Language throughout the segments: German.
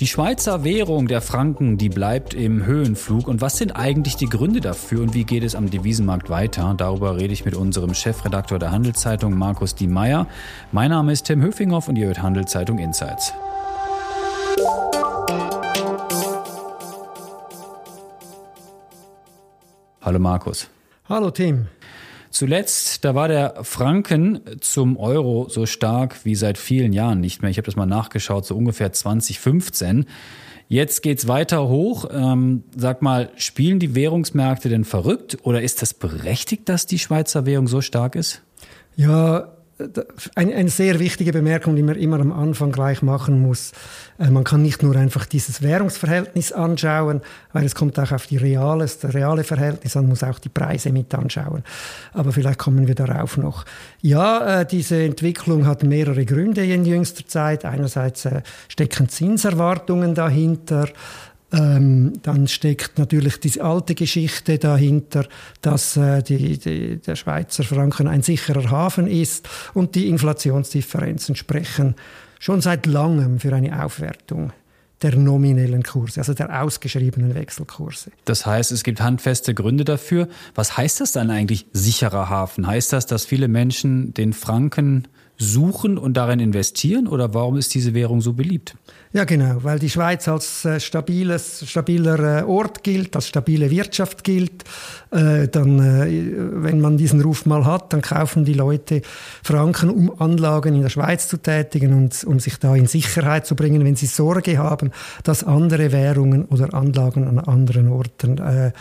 Die Schweizer Währung der Franken, die bleibt im Höhenflug. Und was sind eigentlich die Gründe dafür und wie geht es am Devisenmarkt weiter? Darüber rede ich mit unserem Chefredakteur der Handelszeitung, Markus Diemeyer. Mein Name ist Tim Höfinghoff und ihr hört Handelszeitung Insights. Hallo Markus. Hallo Tim. Zuletzt, da war der Franken zum Euro so stark wie seit vielen Jahren nicht mehr. Ich habe das mal nachgeschaut, so ungefähr 2015. Jetzt geht's weiter hoch. Ähm, sag mal, spielen die Währungsmärkte denn verrückt oder ist das berechtigt, dass die Schweizer Währung so stark ist? Ja, eine, eine sehr wichtige Bemerkung, die man immer am Anfang gleich machen muss. Äh, man kann nicht nur einfach dieses Währungsverhältnis anschauen, weil es kommt auch auf die reale, das reale Verhältnis an, muss auch die Preise mit anschauen. Aber vielleicht kommen wir darauf noch. Ja, äh, diese Entwicklung hat mehrere Gründe in jüngster Zeit. Einerseits äh, stecken Zinserwartungen dahinter. Ähm, dann steckt natürlich diese alte Geschichte dahinter, dass äh, die, die, der Schweizer Franken ein sicherer Hafen ist und die Inflationsdifferenzen sprechen schon seit langem für eine Aufwertung der nominellen Kurse, also der ausgeschriebenen Wechselkurse. Das heißt, es gibt handfeste Gründe dafür. Was heißt das dann eigentlich sicherer Hafen? Heißt das, dass viele Menschen den Franken suchen und darin investieren oder warum ist diese Währung so beliebt? Ja, genau, weil die Schweiz als äh, stabiles, stabiler äh, Ort gilt, als stabile Wirtschaft gilt. Äh, dann, äh, wenn man diesen Ruf mal hat, dann kaufen die Leute Franken, um Anlagen in der Schweiz zu tätigen und um sich da in Sicherheit zu bringen, wenn sie Sorge haben, dass andere Währungen oder Anlagen an anderen Orten äh,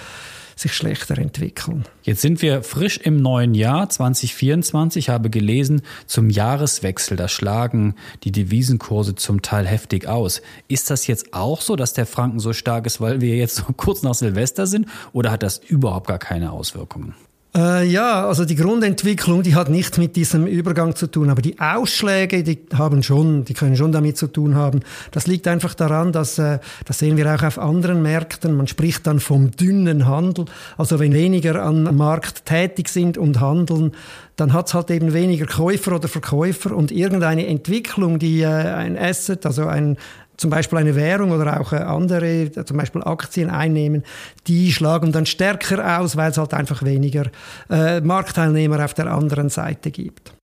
sich schlechter entwickeln. Jetzt sind wir frisch im neuen Jahr 2024. Ich habe gelesen, zum Jahreswechsel, da schlagen die Devisenkurse zum Teil heftig aus. Ist das jetzt auch so, dass der Franken so stark ist, weil wir jetzt so kurz nach Silvester sind? Oder hat das überhaupt gar keine Auswirkungen? Äh, ja, also die Grundentwicklung, die hat nichts mit diesem Übergang zu tun, aber die Ausschläge, die haben schon, die können schon damit zu tun haben. Das liegt einfach daran, dass, äh, das sehen wir auch auf anderen Märkten, man spricht dann vom dünnen Handel. Also wenn weniger am Markt tätig sind und handeln, dann hat es halt eben weniger Käufer oder Verkäufer und irgendeine Entwicklung, die äh, ein Asset, also ein, zum Beispiel eine Währung oder auch äh, andere, äh, zum Beispiel Aktien einnehmen, die schlagen dann stärker aus, weil es halt einfach weniger äh, Marktteilnehmer auf der anderen Seite gibt.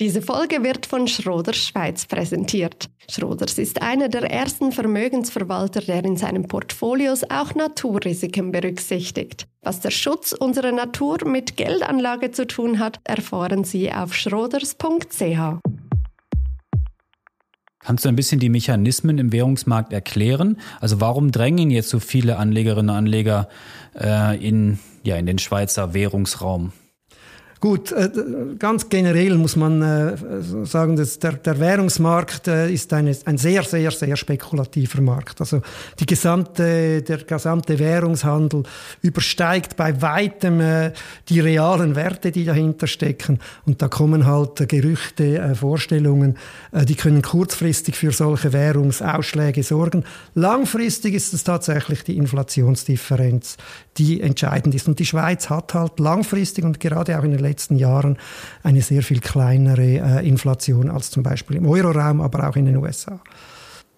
Diese Folge wird von Schroders Schweiz präsentiert. Schroders ist einer der ersten Vermögensverwalter, der in seinen Portfolios auch Naturrisiken berücksichtigt. Was der Schutz unserer Natur mit Geldanlage zu tun hat, erfahren Sie auf schroders.ch. Kannst du ein bisschen die Mechanismen im Währungsmarkt erklären? Also warum drängen jetzt so viele Anlegerinnen und Anleger äh, in, ja, in den Schweizer Währungsraum? Gut, äh, ganz generell muss man äh, sagen, dass der, der Währungsmarkt äh, ist eine, ein sehr, sehr, sehr spekulativer Markt. Also die gesamte, der gesamte Währungshandel übersteigt bei weitem die realen Werte, die dahinter stecken. Und da kommen halt Gerüchte, Vorstellungen, die können kurzfristig für solche Währungsausschläge sorgen. Langfristig ist es tatsächlich die Inflationsdifferenz, die entscheidend ist. Und die Schweiz hat halt langfristig und gerade auch in den letzten Jahren eine sehr viel kleinere äh, Inflation als zum Beispiel im Euroraum, aber auch in den USA.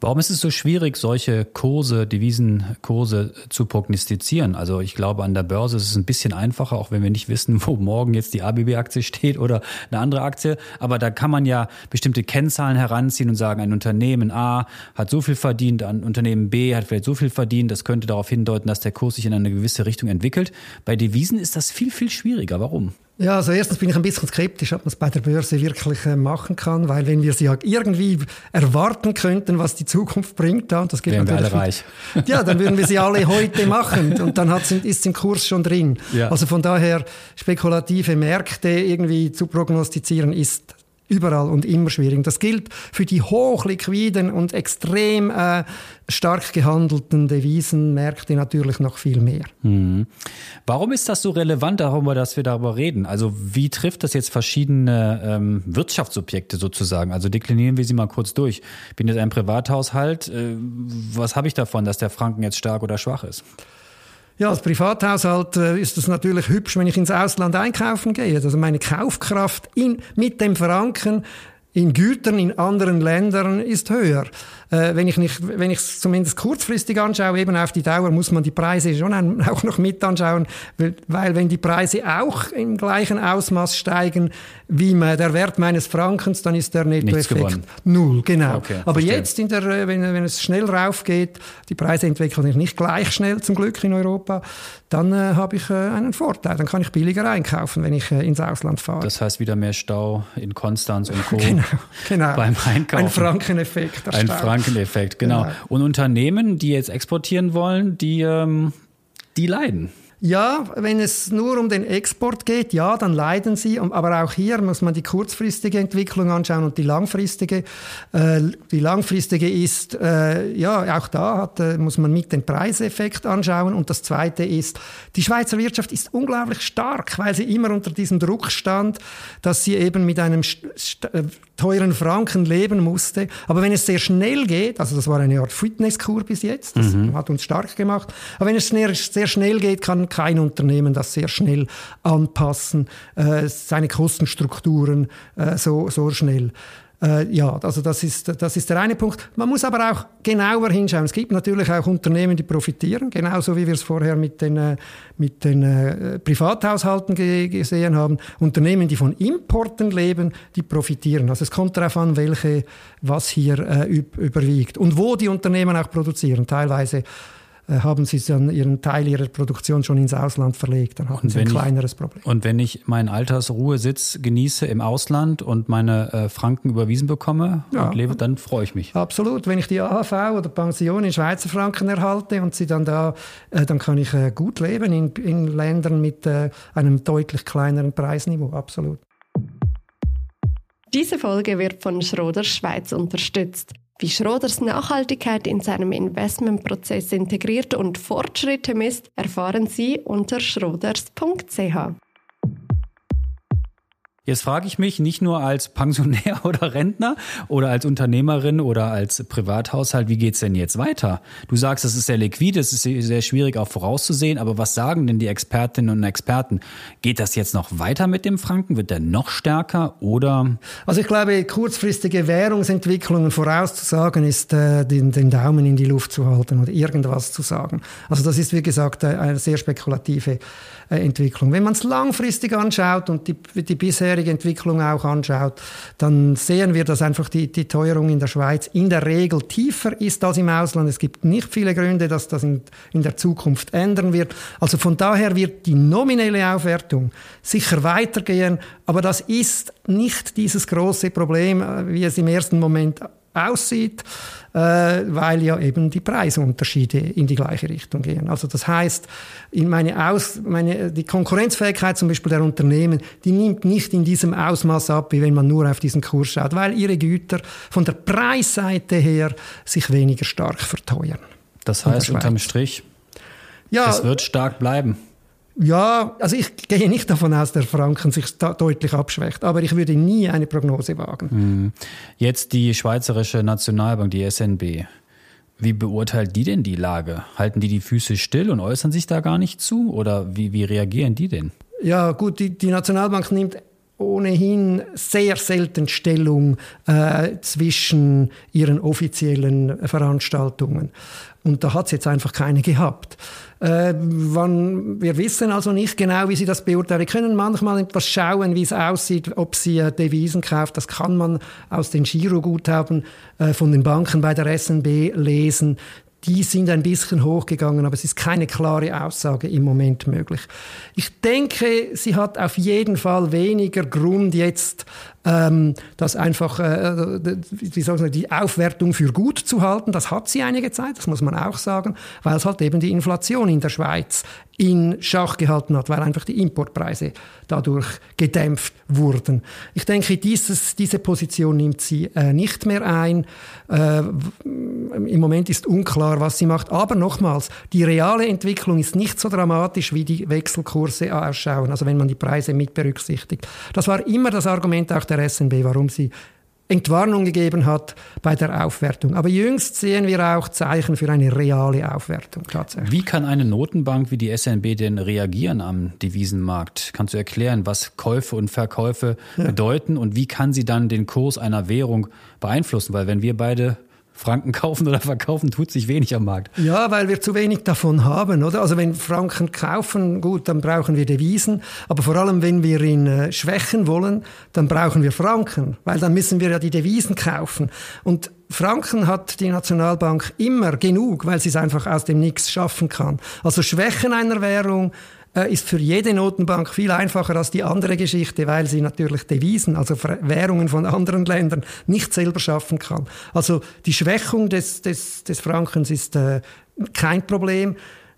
Warum ist es so schwierig, solche Kurse, Devisenkurse zu prognostizieren? Also ich glaube, an der Börse ist es ein bisschen einfacher, auch wenn wir nicht wissen, wo morgen jetzt die ABB-Aktie steht oder eine andere Aktie. Aber da kann man ja bestimmte Kennzahlen heranziehen und sagen, ein Unternehmen A hat so viel verdient, ein Unternehmen B hat vielleicht so viel verdient. Das könnte darauf hindeuten, dass der Kurs sich in eine gewisse Richtung entwickelt. Bei Devisen ist das viel, viel schwieriger. Warum? Ja, also erstens bin ich ein bisschen skeptisch, ob man es bei der Börse wirklich äh, machen kann, weil wenn wir sie ja irgendwie erwarten könnten, was die Zukunft bringt, dann, das geht Wären natürlich. Wir alle reich. Ja, dann würden wir sie alle heute machen und dann hat, ist es im Kurs schon drin. Ja. Also von daher spekulative Märkte irgendwie zu prognostizieren ist überall und immer schwierig. Das gilt für die hochliquiden und extrem äh, stark gehandelten Devisenmärkte natürlich noch viel mehr. Mhm. Warum ist das so relevant, darüber, dass wir darüber reden? Also wie trifft das jetzt verschiedene ähm, Wirtschaftsobjekte sozusagen? Also deklinieren wir sie mal kurz durch. Bin jetzt ein Privathaushalt. Äh, was habe ich davon, dass der Franken jetzt stark oder schwach ist? Ja, als Privathaushalt äh, ist es natürlich hübsch, wenn ich ins Ausland einkaufen gehe. Also meine Kaufkraft in, mit dem Franken in Gütern in anderen Ländern ist höher. Äh, wenn ich nicht, wenn ich es zumindest kurzfristig anschaue, eben auf die Dauer muss man die Preise schon auch noch mit anschauen, weil, weil wenn die Preise auch im gleichen Ausmaß steigen wie der Wert meines Frankens, dann ist der Nettoeffekt null. Genau. Okay, Aber verstehe. jetzt, in der, äh, wenn, wenn es schnell raufgeht, die Preise entwickeln sich nicht gleich schnell zum Glück in Europa, dann äh, habe ich äh, einen Vorteil. Dann kann ich billiger einkaufen, wenn ich äh, ins Ausland fahre. Das heißt wieder mehr Stau in Konstanz und Co. genau, genau. beim Einkaufen. Ein Frankeneffekt. Ein Frankeneffekt, genau. genau. Und Unternehmen, die jetzt exportieren wollen, die, ähm, die leiden. Ja, wenn es nur um den Export geht, ja, dann leiden sie. Aber auch hier muss man die kurzfristige Entwicklung anschauen und die langfristige. Äh, die langfristige ist, äh, ja, auch da hat, äh, muss man mit dem Preiseffekt anschauen. Und das Zweite ist, die Schweizer Wirtschaft ist unglaublich stark, weil sie immer unter diesem Druck stand, dass sie eben mit einem teuren Franken leben musste. Aber wenn es sehr schnell geht, also das war eine Art Fitnesskur bis jetzt, das mhm. hat uns stark gemacht. Aber wenn es sehr, sehr schnell geht, kann kein Unternehmen das sehr schnell anpassen, äh, seine Kostenstrukturen äh, so, so schnell. Äh, ja, also das ist, das ist der eine Punkt. Man muss aber auch genauer hinschauen. Es gibt natürlich auch Unternehmen, die profitieren, genauso wie wir es vorher mit den, äh, mit den äh, Privathaushalten gesehen haben. Unternehmen, die von Importen leben, die profitieren. Also es kommt darauf an, welche, was hier äh, überwiegt und wo die Unternehmen auch produzieren. Teilweise haben sie dann ihren Teil ihrer Produktion schon ins Ausland verlegt. Dann haben sie ein kleineres Problem. Und wenn ich meinen Altersruhesitz genieße im Ausland und meine äh, Franken überwiesen bekomme ja. und lebe, dann freue ich mich. Absolut. Wenn ich die AHV oder Pension in Schweizer Franken erhalte und sie dann da, äh, dann kann ich äh, gut leben in, in Ländern mit äh, einem deutlich kleineren Preisniveau. Absolut. Diese Folge wird von Schroders Schweiz unterstützt. Wie Schroders Nachhaltigkeit in seinem Investmentprozess integriert und Fortschritte misst, erfahren Sie unter schroders.ch. Jetzt frage ich mich nicht nur als Pensionär oder Rentner oder als Unternehmerin oder als Privathaushalt, wie geht's denn jetzt weiter? Du sagst, es ist sehr liquid, es ist sehr schwierig auch vorauszusehen, aber was sagen denn die Expertinnen und Experten? Geht das jetzt noch weiter mit dem Franken? Wird der noch stärker oder? Also ich glaube, kurzfristige Währungsentwicklungen vorauszusagen ist, äh, den, den Daumen in die Luft zu halten oder irgendwas zu sagen. Also das ist, wie gesagt, äh, eine sehr spekulative äh, Entwicklung. Wenn man es langfristig anschaut und die, die bisherige Entwicklung auch anschaut, dann sehen wir, dass einfach die, die Teuerung in der Schweiz in der Regel tiefer ist als im Ausland. Es gibt nicht viele Gründe, dass das in, in der Zukunft ändern wird. Also von daher wird die nominelle Aufwertung sicher weitergehen, aber das ist nicht dieses große Problem, äh, wie es im ersten Moment aussieht, äh, weil ja eben die Preisunterschiede in die gleiche Richtung gehen. Also das heißt, in meine Aus, meine, die Konkurrenzfähigkeit zum Beispiel der Unternehmen, die nimmt nicht in diesem Ausmaß ab, wie wenn man nur auf diesen Kurs schaut, weil ihre Güter von der Preisseite her sich weniger stark verteuern. Das heißt unterm Strich, ja, es wird stark bleiben. Ja, also ich gehe nicht davon aus, dass der Franken sich deutlich abschwächt, aber ich würde nie eine Prognose wagen. Hm. Jetzt die Schweizerische Nationalbank, die SNB. Wie beurteilt die denn die Lage? Halten die die Füße still und äußern sich da gar nicht zu? Oder wie, wie reagieren die denn? Ja, gut, die, die Nationalbank nimmt ohnehin sehr selten Stellung äh, zwischen ihren offiziellen Veranstaltungen. Und da hat es jetzt einfach keine gehabt. Äh, wann, wir wissen also nicht genau, wie sie das beurteilen. Wir können manchmal etwas schauen, wie es aussieht, ob sie äh, Devisen kauft. Das kann man aus den Giroguthaben äh, von den Banken bei der SNB lesen die sind ein bisschen hochgegangen, aber es ist keine klare Aussage im Moment möglich. Ich denke, sie hat auf jeden Fall weniger Grund jetzt ähm, das einfach, äh, wie soll ich sagen, die Aufwertung für gut zu halten. Das hat sie einige Zeit, das muss man auch sagen, weil es halt eben die Inflation in der Schweiz in Schach gehalten hat, weil einfach die Importpreise dadurch gedämpft wurden. Ich denke, dieses, diese Position nimmt sie äh, nicht mehr ein. Äh, Im Moment ist unklar, was sie macht. Aber nochmals, die reale Entwicklung ist nicht so dramatisch, wie die Wechselkurse ausschauen, also wenn man die Preise mit berücksichtigt. Das war immer das Argument auch der SNB, warum sie Entwarnung gegeben hat bei der Aufwertung. Aber jüngst sehen wir auch Zeichen für eine reale Aufwertung tatsächlich. Wie kann eine Notenbank wie die SNB denn reagieren am Devisenmarkt? Kannst du erklären, was Käufe und Verkäufe ja. bedeuten und wie kann sie dann den Kurs einer Währung beeinflussen? Weil wenn wir beide Franken kaufen oder verkaufen, tut sich wenig am Markt. Ja, weil wir zu wenig davon haben, oder? Also wenn Franken kaufen, gut, dann brauchen wir Devisen. Aber vor allem, wenn wir ihn äh, schwächen wollen, dann brauchen wir Franken, weil dann müssen wir ja die Devisen kaufen. Und Franken hat die Nationalbank immer genug, weil sie es einfach aus dem Nichts schaffen kann. Also Schwächen einer Währung äh, ist für jede Notenbank viel einfacher als die andere Geschichte, weil sie natürlich Devisen, also Währungen von anderen Ländern, nicht selber schaffen kann. Also die Schwächung des, des, des Frankens ist äh, kein Problem.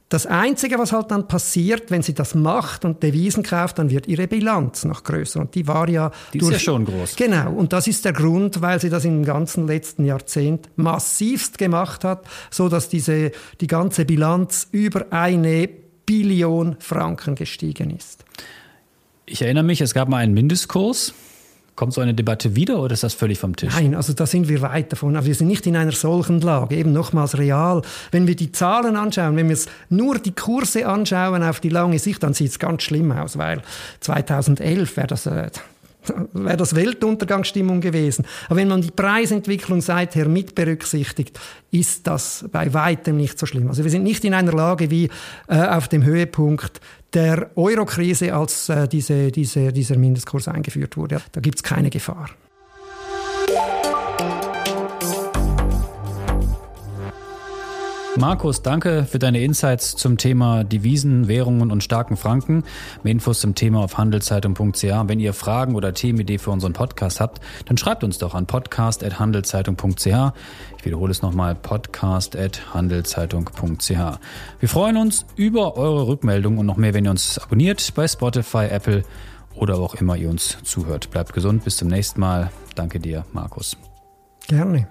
Das Einzige, was halt dann passiert, wenn sie das macht und Devisen kauft, dann wird ihre Bilanz noch größer. Und die war ja... Die durch, ist ja schon groß. Genau. Und das ist der Grund, weil sie das im ganzen letzten Jahrzehnt massivst gemacht hat, so dass diese, die ganze Bilanz über eine Billion Franken gestiegen ist. Ich erinnere mich, es gab mal einen Mindestkurs. Kommt so eine Debatte wieder oder ist das völlig vom Tisch? Nein, also da sind wir weit davon. Aber wir sind nicht in einer solchen Lage. Eben nochmals real. Wenn wir die Zahlen anschauen, wenn wir nur die Kurse anschauen auf die lange Sicht, dann sieht es ganz schlimm aus, weil 2011 wäre das äh, wäre das Weltuntergangsstimmung gewesen. Aber wenn man die Preisentwicklung seither mit berücksichtigt, ist das bei weitem nicht so schlimm. Also wir sind nicht in einer Lage wie äh, auf dem Höhepunkt der Eurokrise, als äh, diese, diese, dieser Mindestkurs eingeführt wurde. Da gibt es keine Gefahr. Markus, danke für deine Insights zum Thema Devisen, Währungen und starken Franken. Mehr Infos zum Thema auf handelszeitung.ch. Wenn ihr Fragen oder Themenidee für unseren Podcast habt, dann schreibt uns doch an podcast.handelszeitung.ch. Ich wiederhole es nochmal, podcast.handelszeitung.ch. Wir freuen uns über eure Rückmeldung und noch mehr, wenn ihr uns abonniert bei Spotify, Apple oder wo auch immer ihr uns zuhört. Bleibt gesund, bis zum nächsten Mal. Danke dir, Markus. Gerne.